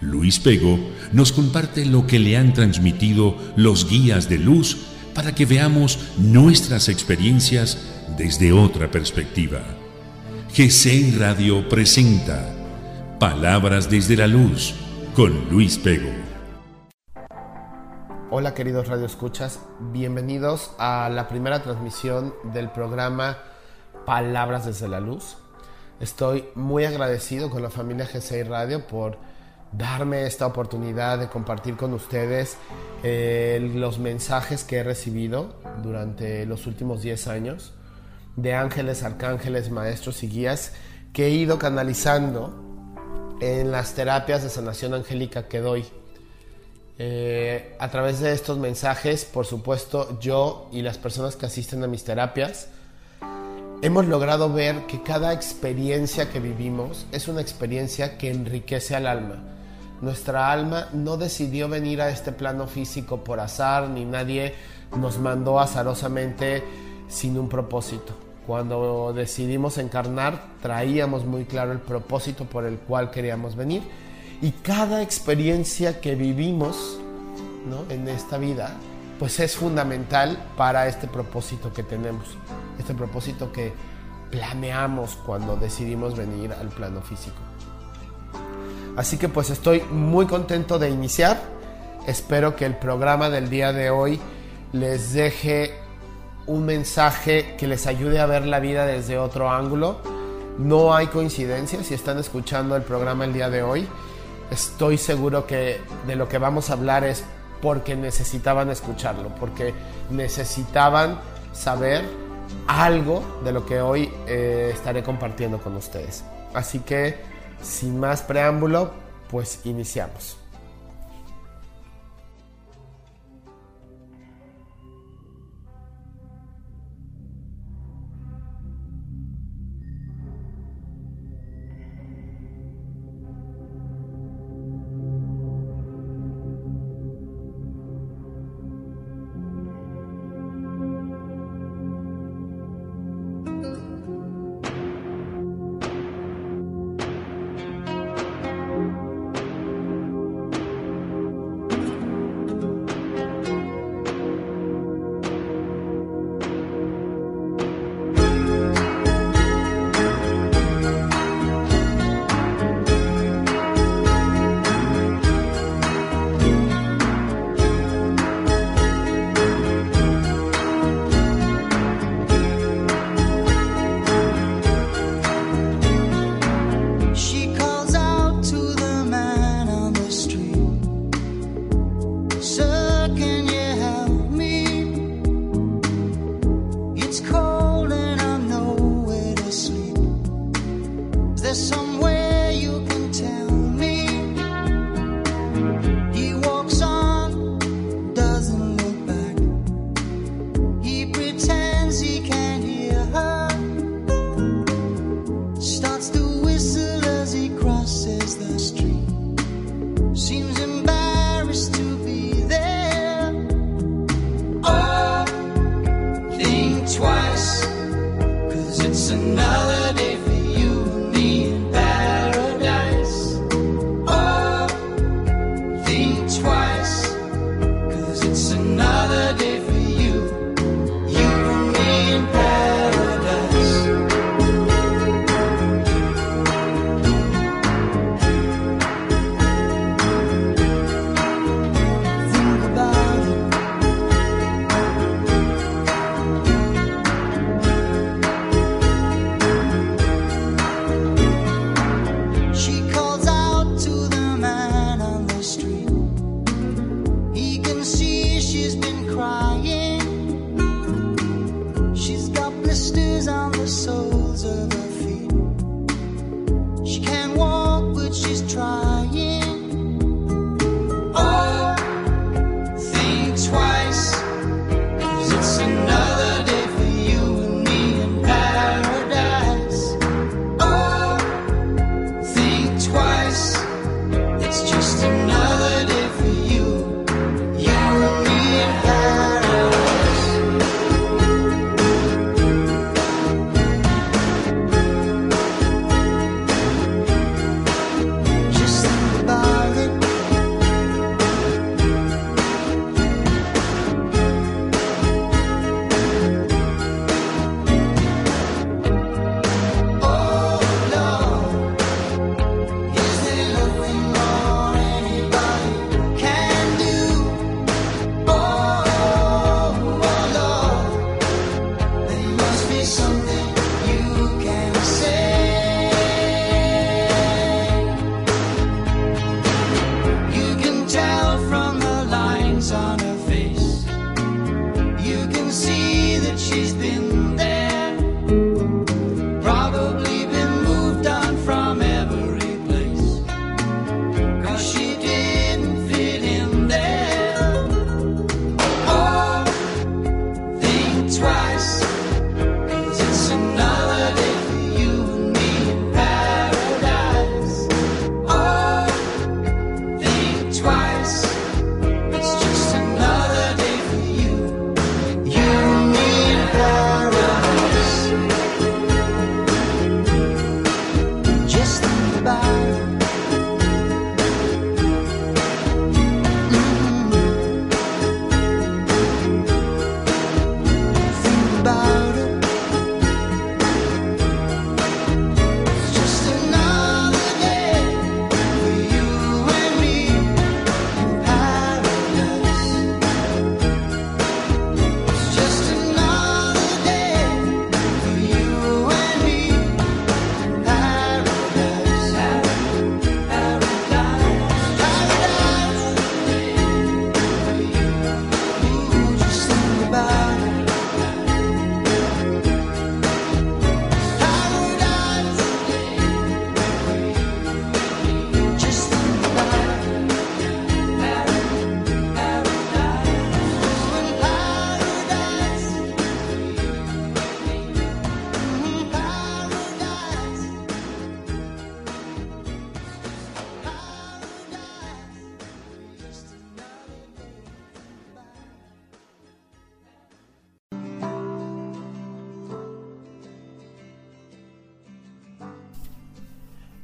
Luis Pego nos comparte lo que le han transmitido los guías de luz para que veamos nuestras experiencias desde otra perspectiva. GCI Radio presenta Palabras desde la Luz con Luis Pego. Hola queridos radioescuchas, bienvenidos a la primera transmisión del programa Palabras desde la Luz. Estoy muy agradecido con la familia GCI Radio por darme esta oportunidad de compartir con ustedes eh, los mensajes que he recibido durante los últimos 10 años de ángeles, arcángeles, maestros y guías que he ido canalizando en las terapias de sanación angélica que doy. Eh, a través de estos mensajes, por supuesto, yo y las personas que asisten a mis terapias, hemos logrado ver que cada experiencia que vivimos es una experiencia que enriquece al alma nuestra alma no decidió venir a este plano físico por azar, ni nadie nos mandó azarosamente sin un propósito. Cuando decidimos encarnar, traíamos muy claro el propósito por el cual queríamos venir. Y cada experiencia que vivimos en esta vida, pues es fundamental para este propósito que tenemos, este propósito que planeamos cuando decidimos venir al plano físico. Así que pues estoy muy contento de iniciar. Espero que el programa del día de hoy les deje un mensaje que les ayude a ver la vida desde otro ángulo. No hay coincidencia si están escuchando el programa el día de hoy. Estoy seguro que de lo que vamos a hablar es porque necesitaban escucharlo, porque necesitaban saber algo de lo que hoy eh, estaré compartiendo con ustedes. Así que sin más preámbulo, pues iniciamos.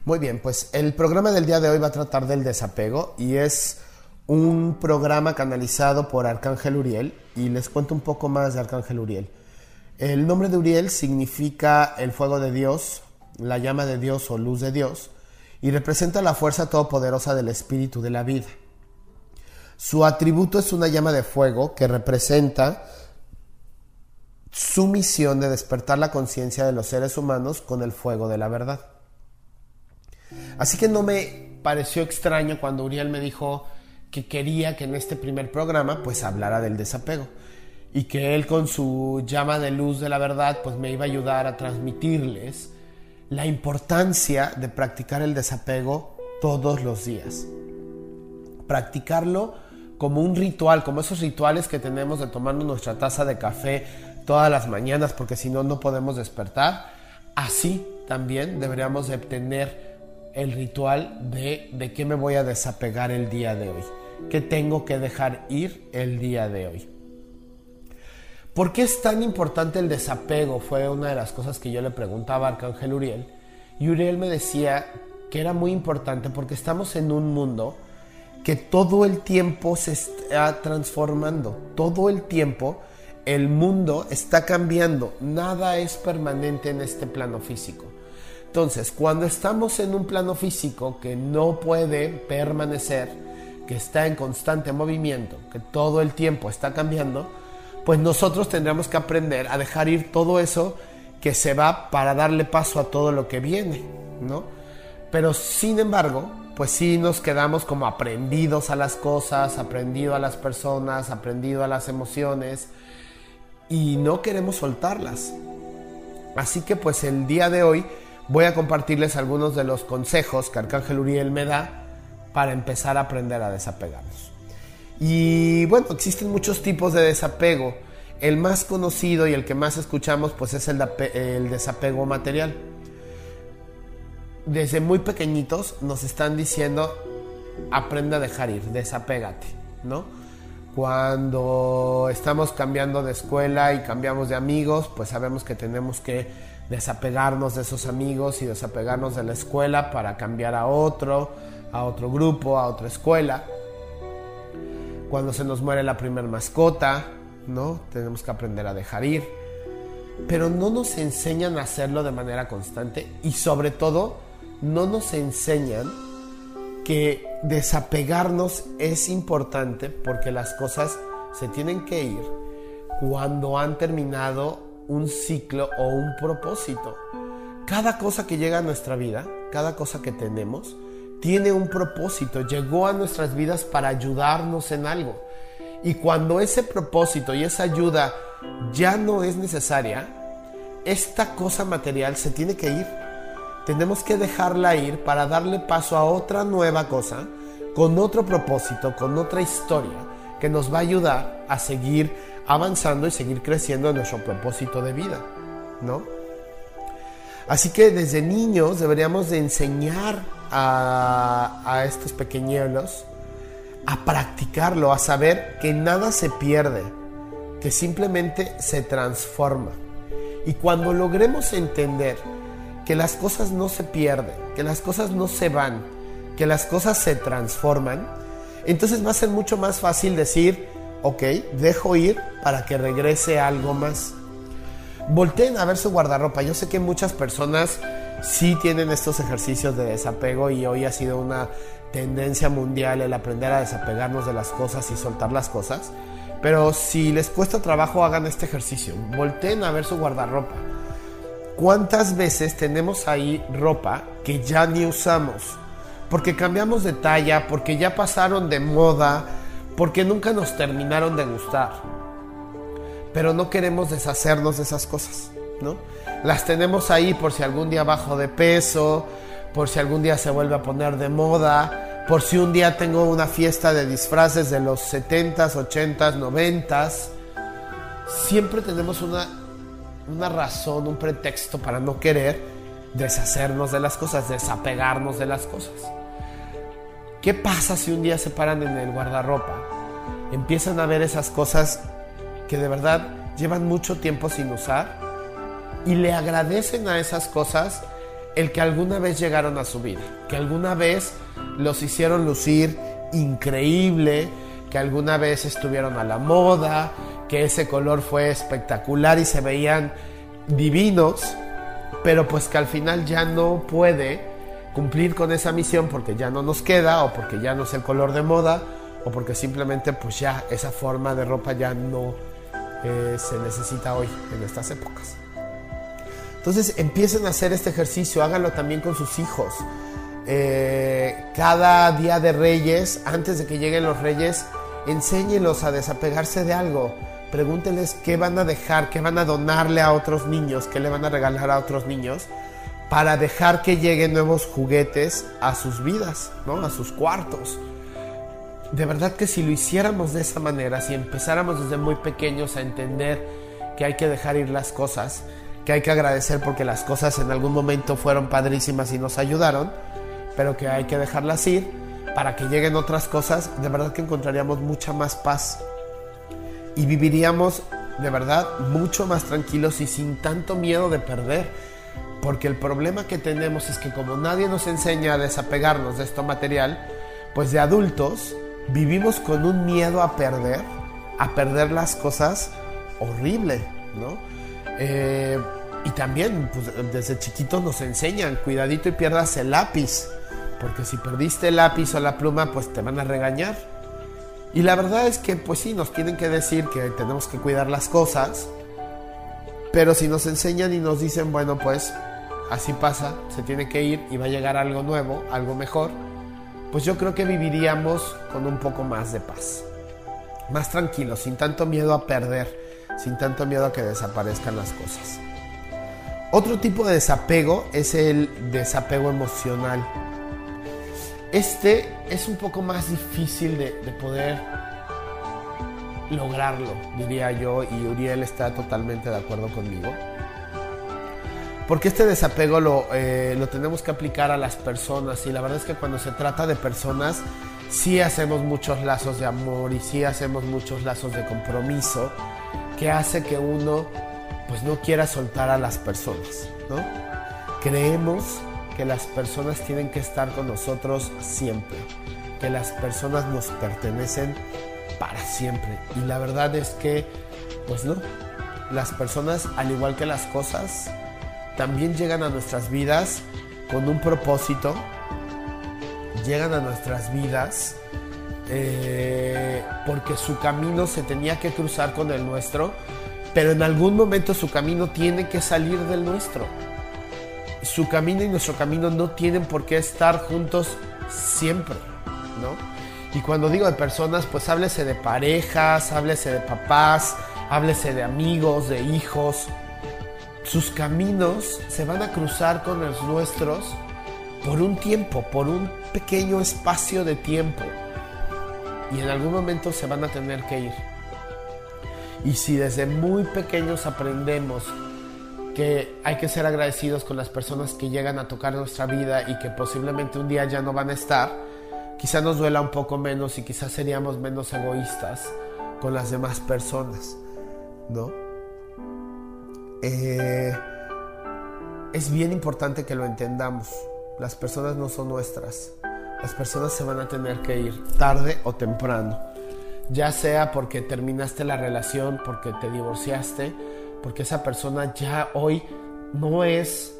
Muy bien, pues el programa del día de hoy va a tratar del desapego y es un programa canalizado por Arcángel Uriel y les cuento un poco más de Arcángel Uriel. El nombre de Uriel significa el fuego de Dios, la llama de Dios o luz de Dios y representa la fuerza todopoderosa del espíritu de la vida. Su atributo es una llama de fuego que representa su misión de despertar la conciencia de los seres humanos con el fuego de la verdad. Así que no me pareció extraño cuando Uriel me dijo que quería que en este primer programa pues hablara del desapego y que él con su llama de luz de la verdad pues me iba a ayudar a transmitirles la importancia de practicar el desapego todos los días. Practicarlo como un ritual, como esos rituales que tenemos de tomarnos nuestra taza de café todas las mañanas porque si no no podemos despertar. Así también deberíamos de tener el ritual de de qué me voy a desapegar el día de hoy, qué tengo que dejar ir el día de hoy. ¿Por qué es tan importante el desapego? Fue una de las cosas que yo le preguntaba a Arcángel Uriel. Y Uriel me decía que era muy importante porque estamos en un mundo que todo el tiempo se está transformando. Todo el tiempo el mundo está cambiando. Nada es permanente en este plano físico. Entonces, cuando estamos en un plano físico que no puede permanecer, que está en constante movimiento, que todo el tiempo está cambiando, pues nosotros tendremos que aprender a dejar ir todo eso que se va para darle paso a todo lo que viene, ¿no? Pero sin embargo, pues sí nos quedamos como aprendidos a las cosas, aprendido a las personas, aprendido a las emociones y no queremos soltarlas. Así que pues el día de hoy voy a compartirles algunos de los consejos que Arcángel Uriel me da para empezar a aprender a desapegarnos. Y bueno, existen muchos tipos de desapego. El más conocido y el que más escuchamos pues es el, desapego material. Desde muy pequeñitos nos están diciendo aprende a dejar ir, desapégate, ¿no? Cuando estamos cambiando de escuela y cambiamos de amigos, pues sabemos que tenemos que desapegarnos de esos amigos y desapegarnos de la escuela para cambiar a otro, a otro grupo, a otra escuela cuando se nos muere la primera mascota, ¿no? Tenemos que aprender a dejar ir. Pero no nos enseñan a hacerlo de manera constante y sobre todo no nos enseñan que desapegarnos es importante porque las cosas se tienen que ir cuando han terminado un ciclo o un propósito. Cada cosa que llega a nuestra vida, cada cosa que tenemos, tiene un propósito, llegó a nuestras vidas para ayudarnos en algo. Y cuando ese propósito y esa ayuda ya no es necesaria, esta cosa material se tiene que ir. Tenemos que dejarla ir para darle paso a otra nueva cosa, con otro propósito, con otra historia, que nos va a ayudar a seguir avanzando y seguir creciendo en nuestro propósito de vida, ¿no? Así que desde niños deberíamos de enseñar a, estos pequeñuelos a practicarlo, a saber que nada se pierde, que simplemente se transforma. Y cuando logremos entender que las cosas no se pierden, que las cosas no se van, que las cosas se transforman, entonces va a ser mucho más fácil decir, ok, dejo ir para que regrese algo más. Volteen a ver su guardarropa. Yo sé que muchas personas sí tienen estos ejercicios de desapego y hoy ha sido una tendencia mundial el aprender a desapegarnos de las cosas y soltar las cosas. Pero si les cuesta trabajo, hagan este ejercicio. Volteen a ver su guardarropa. ¿Cuántas veces tenemos ahí ropa que ya ni usamos? Porque cambiamos de talla, porque ya pasaron de moda, porque nunca nos terminaron de gustar. Pero no queremos deshacernos de esas cosas, ¿no? Las tenemos ahí por si algún día bajo de peso, por si algún día se vuelve a poner de moda, por si un día tengo una fiesta de disfraces de los 70s, 80s, 90s. Siempre tenemos una, una razón, un pretexto para no querer deshacernos de las cosas, desapegarnos de las cosas. ¿Qué pasa si un día se paran en el guardarropa? Empiezan a ver esas cosas que de verdad llevan mucho tiempo sin usar y le agradecen a esas cosas el que alguna vez llegaron a su vida, que alguna vez los hicieron lucir increíble, que alguna vez estuvieron a la moda, que ese color fue espectacular y se veían divinos, pero pues que al final ya no puede cumplir con esa misión porque ya no nos queda o porque ya no es el color de moda o porque simplemente pues ya esa forma de ropa ya no eh, se necesita hoy en estas épocas. Entonces empiecen a hacer este ejercicio, háganlo también con sus hijos. Eh, cada día de reyes, antes de que lleguen los reyes, enséñenlos a desapegarse de algo. Pregúntenles qué van a dejar, qué van a donarle a otros niños, qué le van a regalar a otros niños para dejar que lleguen nuevos juguetes a sus vidas, ¿no? a sus cuartos. De verdad que si lo hiciéramos de esa manera, si empezáramos desde muy pequeños a entender que hay que dejar ir las cosas, que hay que agradecer porque las cosas en algún momento fueron padrísimas y nos ayudaron, pero que hay que dejarlas ir para que lleguen otras cosas, de verdad que encontraríamos mucha más paz y viviríamos de verdad mucho más tranquilos y sin tanto miedo de perder. Porque el problema que tenemos es que como nadie nos enseña a desapegarnos de esto material, pues de adultos vivimos con un miedo a perder, a perder las cosas horrible, ¿no? Eh, y también pues, desde chiquitos nos enseñan, cuidadito y pierdas el lápiz, porque si perdiste el lápiz o la pluma, pues te van a regañar. Y la verdad es que pues sí, nos tienen que decir que tenemos que cuidar las cosas, pero si nos enseñan y nos dicen, bueno, pues así pasa, se tiene que ir y va a llegar algo nuevo, algo mejor, pues yo creo que viviríamos con un poco más de paz, más tranquilos, sin tanto miedo a perder, sin tanto miedo a que desaparezcan las cosas. Otro tipo de desapego es el desapego emocional. Este es un poco más difícil de, poder lograrlo, diría yo, y Uriel está totalmente de acuerdo conmigo. Porque este desapego lo, eh, lo, tenemos que aplicar a las personas y la verdad es que cuando se trata de personas sí hacemos muchos lazos de amor y sí hacemos muchos lazos de compromiso que hace que uno pues no quiera soltar a las personas, ¿no? Creemos que las personas tienen que estar con nosotros siempre, que las personas nos pertenecen para siempre. Y la verdad es que, pues no, las personas, al igual que las cosas, también llegan a nuestras vidas con un propósito, llegan a nuestras vidas eh, porque su camino se tenía que cruzar con el nuestro, pero en algún momento su camino tiene que salir del nuestro su camino y nuestro camino no tienen por qué estar juntos siempre, ¿no? Y cuando digo de personas, pues háblese de parejas, háblese de papás, háblese de amigos, de hijos. Sus caminos se van a cruzar con los nuestros por un tiempo, por un pequeño espacio de tiempo. Y en algún momento se van a tener que ir. Y si desde muy pequeños aprendemos que hay que ser agradecidos con las personas que llegan a tocar nuestra vida y que posiblemente un día ya no van a estar, quizá nos duela un poco menos y quizás seríamos menos egoístas con las demás personas, ¿no? Eh, es bien importante que lo entendamos. Las personas no son nuestras. Las personas se van a tener que ir tarde o temprano. Ya sea porque terminaste la relación, porque te divorciaste, porque esa persona ya hoy no es,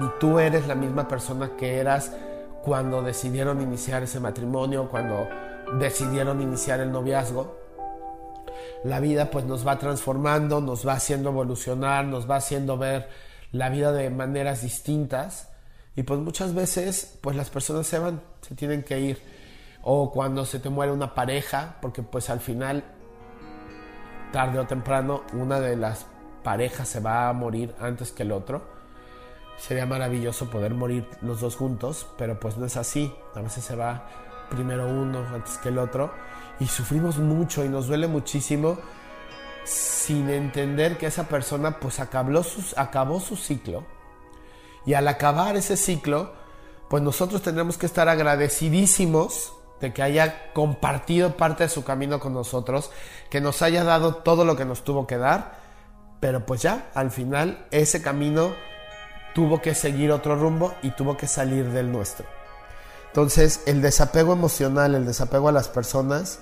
ni tú eres la misma persona que eras cuando decidieron iniciar ese matrimonio, cuando decidieron iniciar el noviazgo. La vida pues nos va transformando, nos va haciendo evolucionar, nos va haciendo ver la vida de maneras distintas y pues muchas veces pues las personas se van, se tienen que ir o cuando se te muere una pareja, porque pues al final tarde o temprano una de las pareja se va a morir antes que el otro. Sería maravilloso poder morir los dos juntos, pero pues no es así. A veces se va primero uno antes que el otro y sufrimos mucho y nos duele muchísimo sin entender que esa persona pues acabó su, acabó su ciclo y al acabar ese ciclo pues nosotros tendremos que estar agradecidísimos de que haya compartido parte de su camino con nosotros, que nos haya dado todo lo que nos tuvo que dar pero pues ya, al final ese camino tuvo que seguir otro rumbo y tuvo que salir del nuestro. Entonces, el desapego emocional, el desapego a las personas,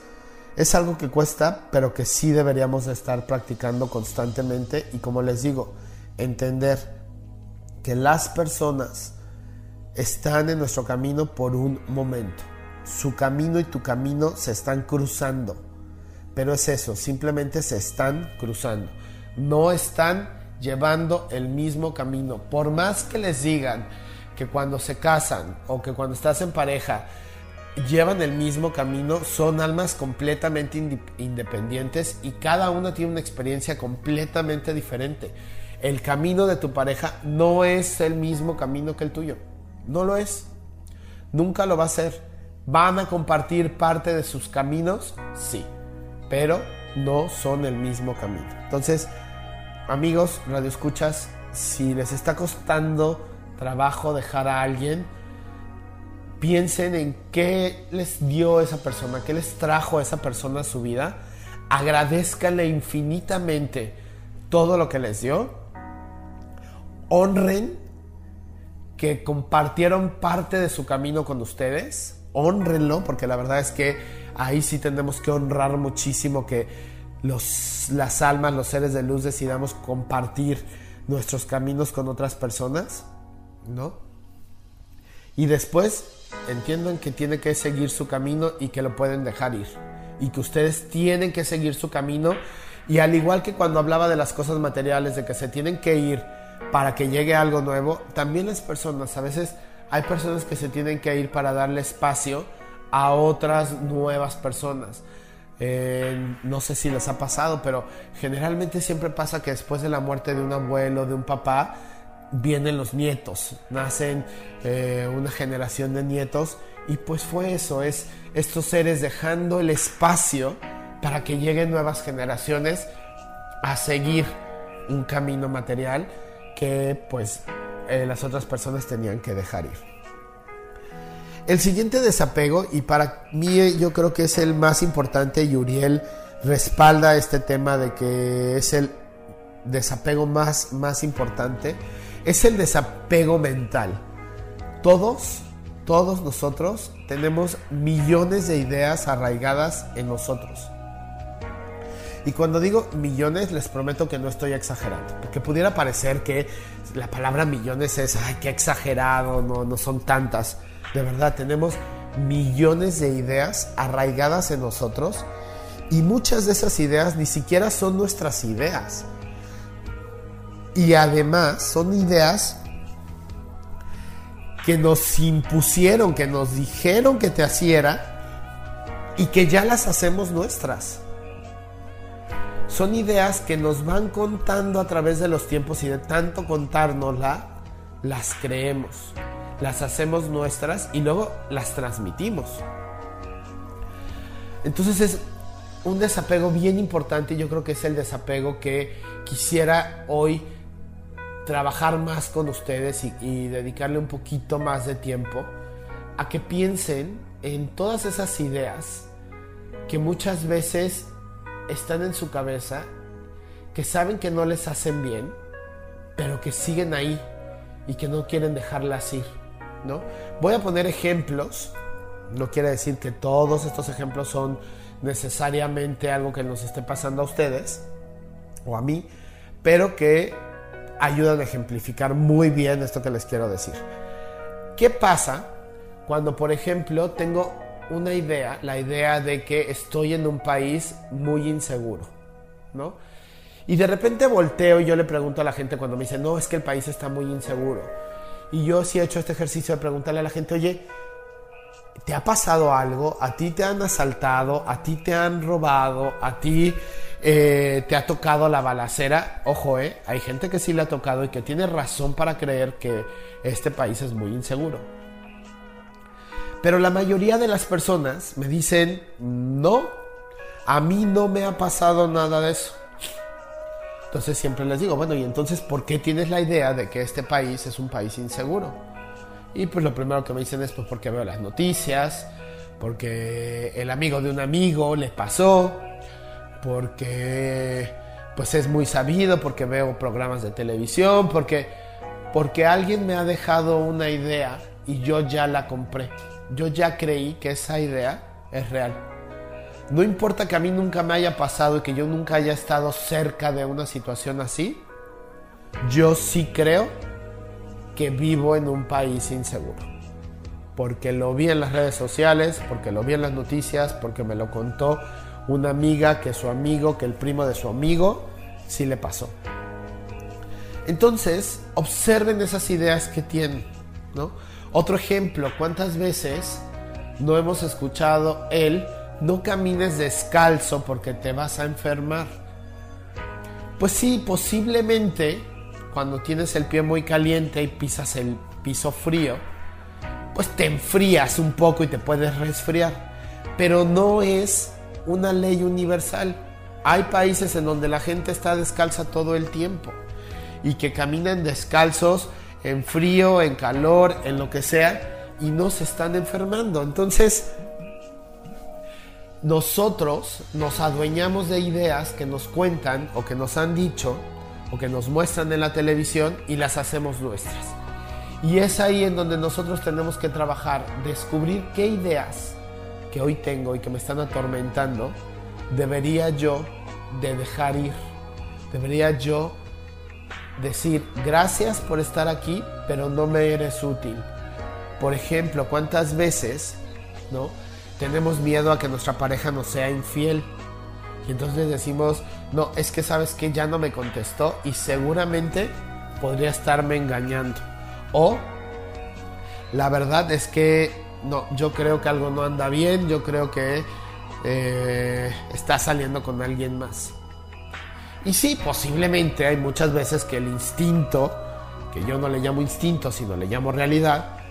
es algo que cuesta, pero que sí deberíamos estar practicando constantemente y como les digo, entender que las personas están en nuestro camino por un momento. Su camino y tu camino se están cruzando. Pero es eso, simplemente se están cruzando. No están llevando el mismo camino. Por más que les digan que cuando se casan o que cuando estás en pareja llevan el mismo camino, son almas completamente independientes y cada una tiene una experiencia completamente diferente. El camino de tu pareja no es el mismo camino que el tuyo. No lo es. Nunca lo va a ser. ¿Van a compartir parte de sus caminos? Sí. Pero no son el mismo camino. Entonces, amigos, radio escuchas, si les está costando trabajo dejar a alguien, piensen en qué les dio esa persona, qué les trajo a esa persona a su vida. Agradezcanle infinitamente todo lo que les dio. Honren que compartieron parte de su camino con ustedes. Honrenlo, porque la verdad es que ahí sí tenemos que honrar muchísimo que los, las almas, los seres de luz decidamos compartir nuestros caminos con otras personas, ¿no? Y después entiendan que tiene que seguir su camino y que lo pueden dejar ir. Y que ustedes tienen que seguir su camino. Y al igual que cuando hablaba de las cosas materiales, de que se tienen que ir para que llegue algo nuevo, también las personas, a veces hay personas que se tienen que ir para darle espacio a otras nuevas personas. Eh, no sé si les ha pasado, pero generalmente siempre pasa que después de la muerte de un abuelo, de un papá, vienen los nietos, nacen eh, una generación de nietos y pues fue eso, es estos seres dejando el espacio para que lleguen nuevas generaciones a seguir un camino material que pues eh, las otras personas tenían que dejar ir. El siguiente desapego, y para mí yo creo que es el más importante, y Uriel respalda este tema de que es el desapego más, más importante, es el desapego mental. Todos, todos nosotros tenemos millones de ideas arraigadas en nosotros. Y cuando digo millones, les prometo que no estoy exagerando, porque pudiera parecer que la palabra millones es, ay, qué exagerado, no, no son tantas. De verdad, tenemos millones de ideas arraigadas en nosotros y muchas de esas ideas ni siquiera son nuestras ideas. Y además son ideas que nos impusieron, que nos dijeron que te hiciera y que ya las hacemos nuestras. Son ideas que nos van contando a través de los tiempos y de tanto contárnosla, las creemos, las hacemos nuestras y luego las transmitimos. Entonces es un desapego bien importante y yo creo que es el desapego que quisiera hoy trabajar más con ustedes y, dedicarle un poquito más de tiempo a que piensen en todas esas ideas que muchas veces están en su cabeza, que saben que no les hacen bien, pero que siguen ahí y que no quieren dejarlas ir, Voy a poner ejemplos, no quiere decir que todos estos ejemplos son necesariamente algo que nos esté pasando a ustedes o a mí, pero que ayudan a ejemplificar muy bien esto que les quiero decir. ¿Qué pasa cuando, por ejemplo, tengo una idea, la idea de que estoy en un país muy inseguro, ¿no? Y de repente volteo y yo le pregunto a la gente cuando me dice, no, es que el país está muy inseguro. Y yo sí he hecho este ejercicio de preguntarle a la gente, oye, ¿te ha pasado algo? ¿A ti te han asaltado? ¿A ti te han robado? ¿A ti eh, te ha tocado la balacera, ojo, eh, hay gente que sí le ha tocado y que tiene razón para creer que este país es muy inseguro. Pero la mayoría de las personas me dicen, no, a mí no me ha pasado nada de eso. Entonces siempre les digo, bueno, y entonces, ¿por qué tienes la idea de que este país es un país inseguro? Y pues lo primero que me dicen es pues porque veo las noticias, porque el amigo de un amigo le pasó, porque pues es muy sabido, porque veo programas de televisión, porque porque alguien me ha dejado una idea y yo ya la compré. Yo ya creí que esa idea es real. No importa que a mí nunca me haya pasado y que yo nunca haya estado cerca de una situación así, yo sí creo que vivo en un país inseguro. Porque lo vi en las redes sociales, porque lo vi en las noticias, porque me lo contó una amiga que su amigo, que el primo de su amigo, sí le pasó. Entonces, observen esas ideas que tienen, ¿no? Otro ejemplo, ¿cuántas veces no hemos escuchado el no camines descalzo porque te vas a enfermar? Pues sí, posiblemente cuando tienes el pie muy caliente y pisas el piso frío, pues te enfrías un poco y te puedes resfriar. Pero no es una ley universal. Hay países en donde la gente está descalza todo el tiempo y que caminan descalzos en frío, en calor, en lo que sea, y no se están enfermando. Entonces, nosotros nos adueñamos de ideas que nos cuentan o que nos han dicho o que nos muestran en la televisión y las hacemos nuestras. Y es ahí en donde nosotros tenemos que trabajar, descubrir qué ideas que hoy tengo y que me están atormentando, debería yo de dejar ir. Debería yo decir gracias por estar aquí, pero no me eres útil. Por ejemplo, ¿cuántas veces no tenemos miedo a que nuestra pareja nos sea infiel? Y entonces decimos, no, es que sabes que ya no me contestó y seguramente podría estarme engañando. O la verdad es que no, yo creo que algo no anda bien, yo creo que eh, está saliendo con alguien más. Y sí, posiblemente hay muchas veces que el instinto, que yo no le llamo instinto, sino le llamo realidad,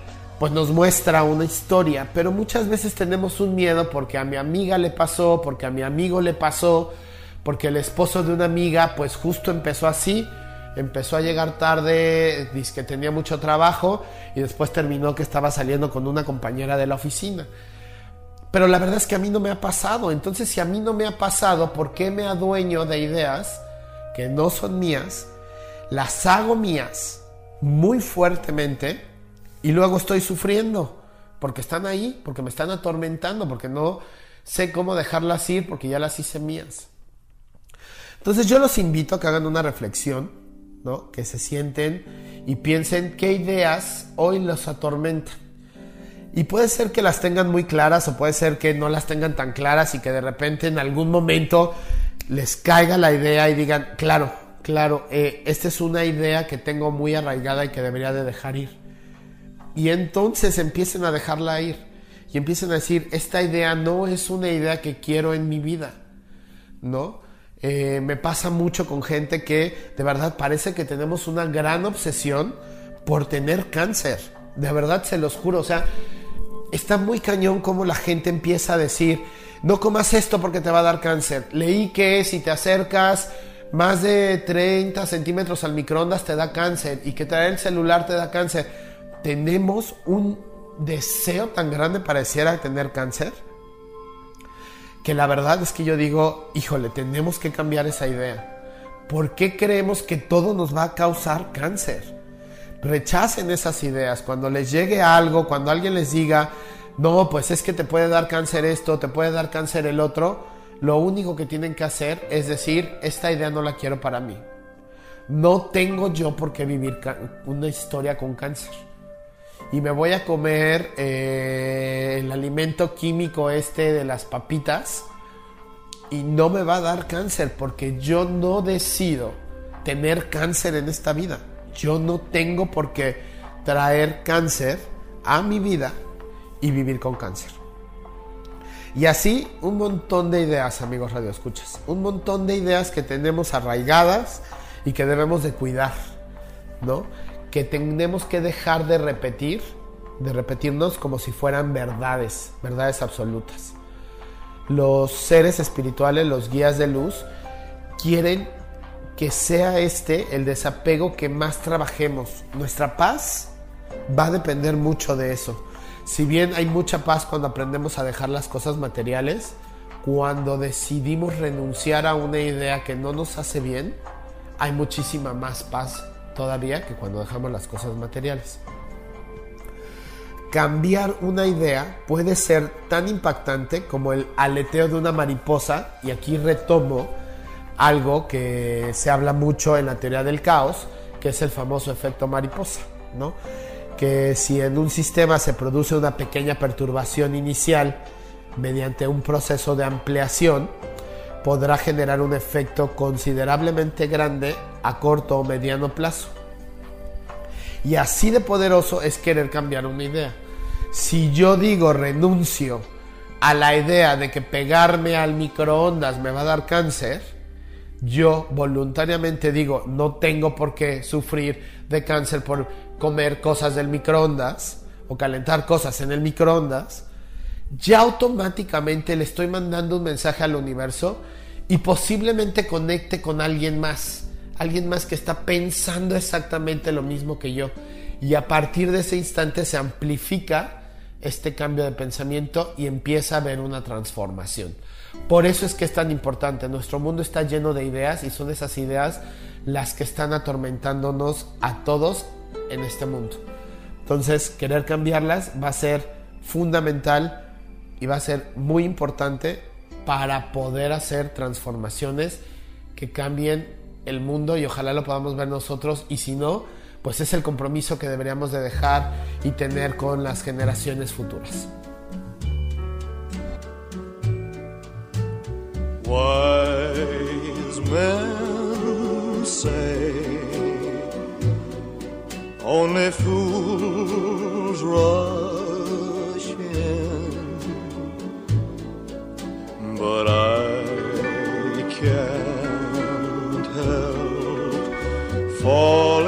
pues nos muestra una historia, pero muchas veces tenemos un miedo porque a mi amiga le pasó, porque a mi amigo le pasó, porque el esposo de una amiga pues justo empezó así, empezó a llegar tarde, dice que tenía mucho trabajo y después terminó que estaba saliendo con una compañera de la oficina. Pero la verdad es que a mí no me ha pasado. Entonces, si a mí no me ha pasado, ¿por qué me adueño de ideas que no son mías? Las hago mías muy fuertemente y luego estoy sufriendo porque están ahí, porque me están atormentando, porque no sé cómo dejarlas ir, porque ya las hice mías. Entonces yo los invito a que hagan una reflexión, ¿no? que se sienten y piensen qué ideas hoy los atormentan. Y puede ser que las tengan muy claras o puede ser que no las tengan tan claras y que de repente en algún momento les caiga la idea y digan, claro, claro, eh, esta es una idea que tengo muy arraigada y que debería de dejar ir. Y entonces empiecen a dejarla ir y empiecen a decir, esta idea no es una idea que quiero en mi vida, ¿no? Eh, me pasa mucho con gente que de verdad parece que tenemos una gran obsesión por tener cáncer. De verdad se los juro, o sea, está muy cañón como la gente empieza a decir, no comas esto porque te va a dar cáncer. Leí que si te acercas más de 30 centímetros al microondas te da cáncer y que traer el celular te da cáncer. Tenemos un deseo tan grande pareciera tener cáncer que la verdad es que yo digo, híjole, tenemos que cambiar esa idea. ¿Por qué creemos que todo nos va a causar cáncer? Rechacen esas ideas. Cuando les llegue algo, cuando alguien les diga, no, pues es que te puede dar cáncer esto, te puede dar cáncer el otro, lo único que tienen que hacer es decir, esta idea no la quiero para mí. No tengo yo por qué vivir una historia con cáncer. Y me voy a comer eh, el alimento químico este de las papitas y no me va a dar cáncer porque yo no decido tener cáncer en esta vida. Yo no tengo por qué traer cáncer a mi vida y vivir con cáncer. Y así un montón de ideas, amigos Radio Escuchas. Un montón de ideas que tenemos arraigadas y que debemos de cuidar, ¿no? Que tenemos que dejar de repetir, de repetirnos como si fueran verdades, verdades absolutas. Los seres espirituales, los guías de luz, quieren que sea este el desapego que más trabajemos. Nuestra paz va a depender mucho de eso. Si bien hay mucha paz cuando aprendemos a dejar las cosas materiales, cuando decidimos renunciar a una idea que no nos hace bien, hay muchísima más paz todavía que cuando dejamos las cosas materiales. Cambiar una idea puede ser tan impactante como el aleteo de una mariposa, y aquí retomo algo que se habla mucho en la teoría del caos, que es el famoso efecto mariposa, ¿no? Que si en un sistema se produce una pequeña perturbación inicial mediante un proceso de ampliación, podrá generar un efecto considerablemente grande a corto o mediano plazo. Y así de poderoso es querer cambiar una idea. Si yo digo renuncio a la idea de que pegarme al microondas me va a dar cáncer, yo voluntariamente digo no tengo por qué sufrir de cáncer por comer cosas del microondas o calentar cosas en el microondas, ya automáticamente le estoy mandando un mensaje al universo y posiblemente conecte con alguien más alguien más que está pensando exactamente lo mismo que yo. Y a partir de ese instante se amplifica este cambio de pensamiento y empieza a haber una transformación. Por eso es que es tan importante. Nuestro mundo está lleno de ideas y son esas ideas las que están atormentándonos a todos en este mundo. Entonces, querer cambiarlas va a ser fundamental y va a ser muy importante para poder hacer transformaciones que cambien el mundo y ojalá lo podamos ver nosotros y si no, pues es el compromiso que deberíamos de dejar y tener con las generaciones futuras. Wise men say only fools rush but I can't. help falling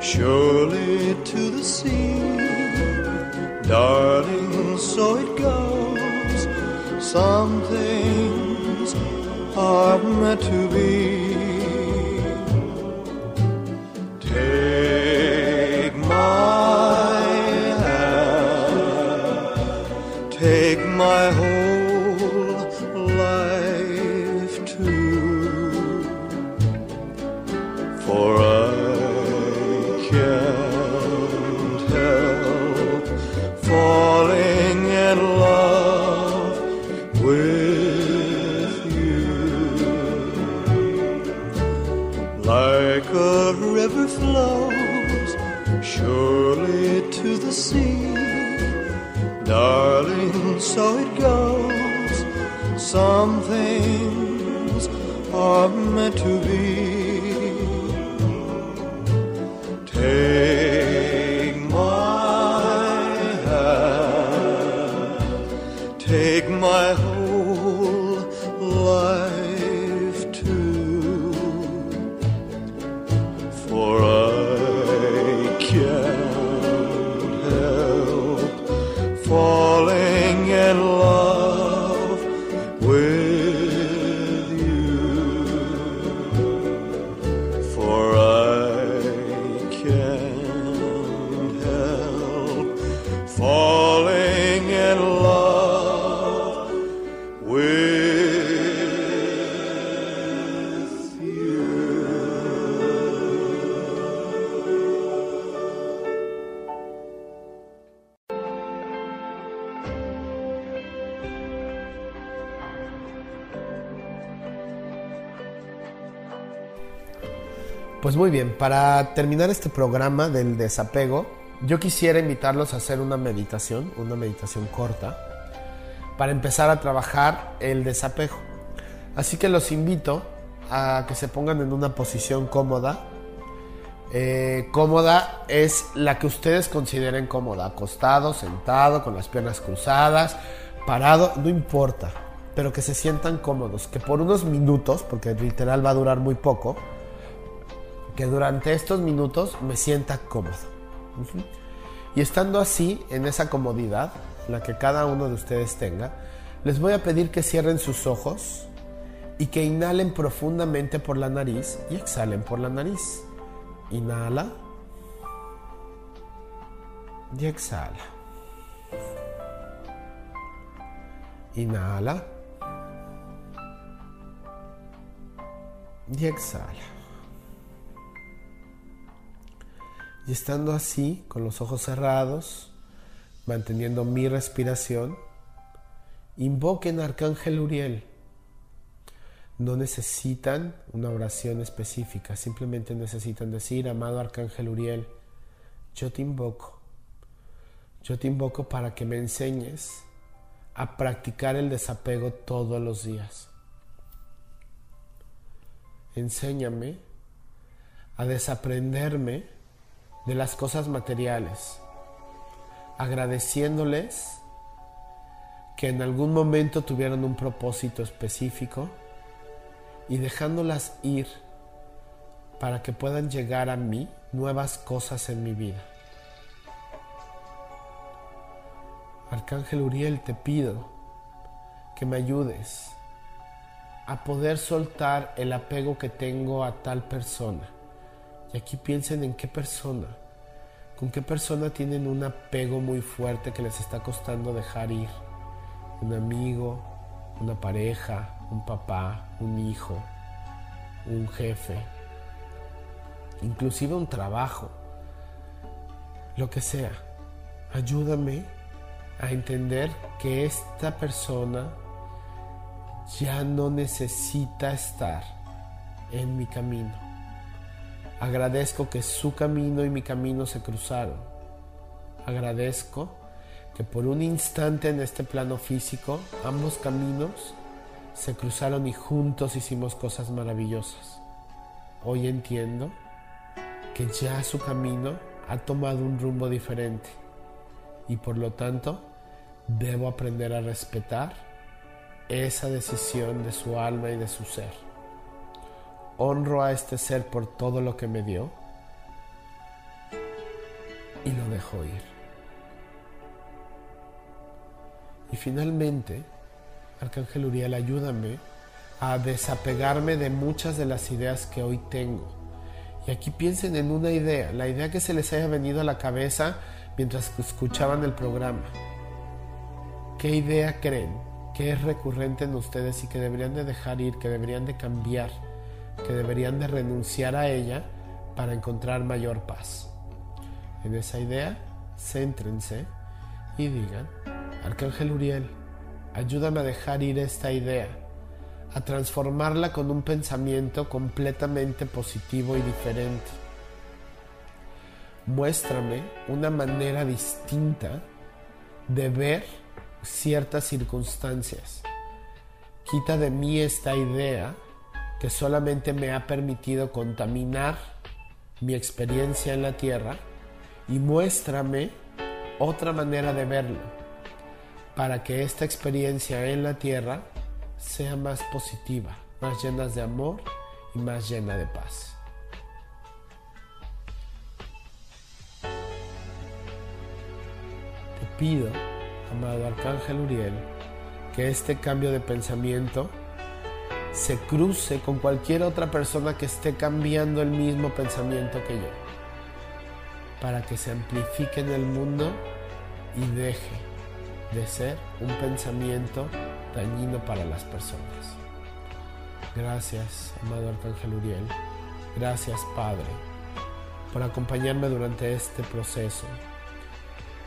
surely to the sea. Darling, so it goes. Some things are meant to be. Pues muy bien, para terminar este programa del desapego, yo quisiera invitarlos a hacer una meditación, una meditación corta, para empezar a trabajar el desapego. Así que los invito a que se pongan en una posición cómoda, Eh, cómoda es la que ustedes consideren cómoda, acostado, sentado, con las piernas cruzadas, parado, no importa, pero que se sientan cómodos, que por unos minutos, porque literal va a durar muy poco, que durante estos minutos me sienta cómodo. Y estando así, en esa comodidad, la que cada uno de ustedes tenga, les voy a pedir que cierren sus ojos y que inhalen profundamente por la nariz y exhalen por la nariz. Inhala y exhala. Inhala y exhala. Y estando así, con los ojos cerrados, manteniendo mi respiración, invoquen a Arcángel Uriel. No necesitan una oración específica, simplemente necesitan decir, amado Arcángel Uriel, yo te invoco. Yo te invoco para que me enseñes a practicar el desapego todos los días. Enséñame a desaprenderme de las cosas materiales, agradeciéndoles que en algún momento tuvieron un propósito específico y dejándolas ir para que puedan llegar a mí nuevas cosas en mi vida. Arcángel Uriel, te pido que me ayudes a poder soltar el apego que tengo a tal persona. Y aquí piensen en qué persona, con qué persona tienen un apego muy fuerte que les está costando dejar ir. Un amigo, una pareja, un papá, un hijo, un jefe, inclusive un trabajo, lo que sea. Ayúdame a entender que esta persona ya no necesita estar en mi camino. Agradezco que su camino y mi camino se cruzaron. Agradezco que por un instante en este plano físico ambos caminos se cruzaron y juntos hicimos cosas maravillosas. Hoy entiendo que ya su camino ha tomado un rumbo diferente y por lo tanto debo aprender a respetar esa decisión de su alma y de su ser. Honro a este ser por todo lo que me dio y lo dejo ir. Y finalmente, Arcángel Uriel, ayúdame a desapegarme de muchas de las ideas que hoy tengo. Y aquí piensen en una idea, la idea que se les haya venido a la cabeza mientras escuchaban el programa. ¿Qué idea creen que es recurrente en ustedes y que deberían de dejar ir, que deberían de cambiar, que deberían de renunciar a ella para encontrar mayor paz? En esa idea, céntrense y digan, Arcángel Uriel, ayúdame a dejar ir esta idea, a transformarla con un pensamiento completamente positivo y diferente. Muéstrame una manera distinta de ver ciertas circunstancias. Quita de mí esta idea que solamente me ha permitido contaminar mi experiencia en la tierra y muéstrame otra manera de verlo para que esta experiencia en la tierra sea más positiva, más llena de amor y más llena de paz. Te pido, amado Arcángel Uriel, que este cambio de pensamiento se cruce con cualquier otra persona que esté cambiando el mismo pensamiento que yo, para que se amplifique en el mundo y deje de ser un pensamiento dañino para las personas. Gracias, amado Arcángel Uriel. Gracias, Padre, por acompañarme durante este proceso.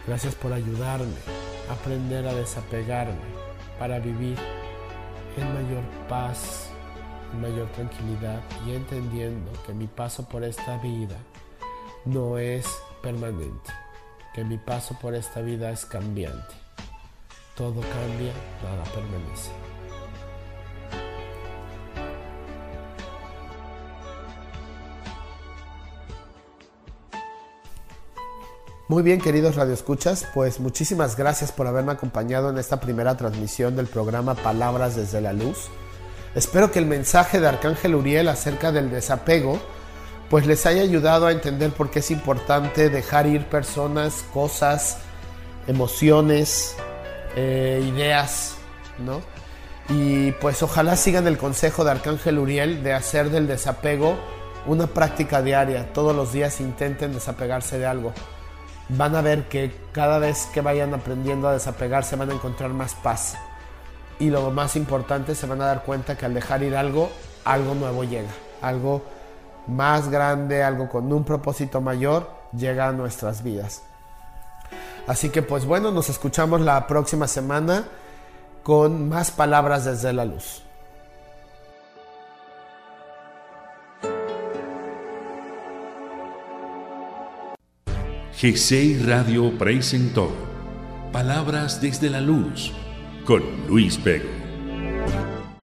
Gracias por ayudarme a aprender a desapegarme para vivir en mayor paz, mayor tranquilidad y entendiendo que mi paso por esta vida no es permanente, que mi paso por esta vida es cambiante. Todo cambia, nada permanece. Muy bien, queridos radioescuchas, pues muchísimas gracias por haberme acompañado en esta primera transmisión del programa Palabras desde la Luz. Espero que el mensaje de Arcángel Uriel acerca del desapego pues les haya ayudado a entender por qué es importante dejar ir personas, cosas, emociones, eh, ideas, ¿no? Y pues ojalá sigan el consejo de Arcángel Uriel de hacer del desapego una práctica diaria. Todos los días intenten desapegarse de algo. Van a ver que cada vez que vayan aprendiendo a desapegarse van a encontrar más paz. Y lo más importante, se van a dar cuenta que al dejar ir algo, algo nuevo llega. Algo más grande, algo con un propósito mayor, llega a nuestras vidas. Así que pues bueno, nos escuchamos la próxima semana con más palabras desde la luz. G6 Radio presentó Palabras desde la Luz con Luis Pego.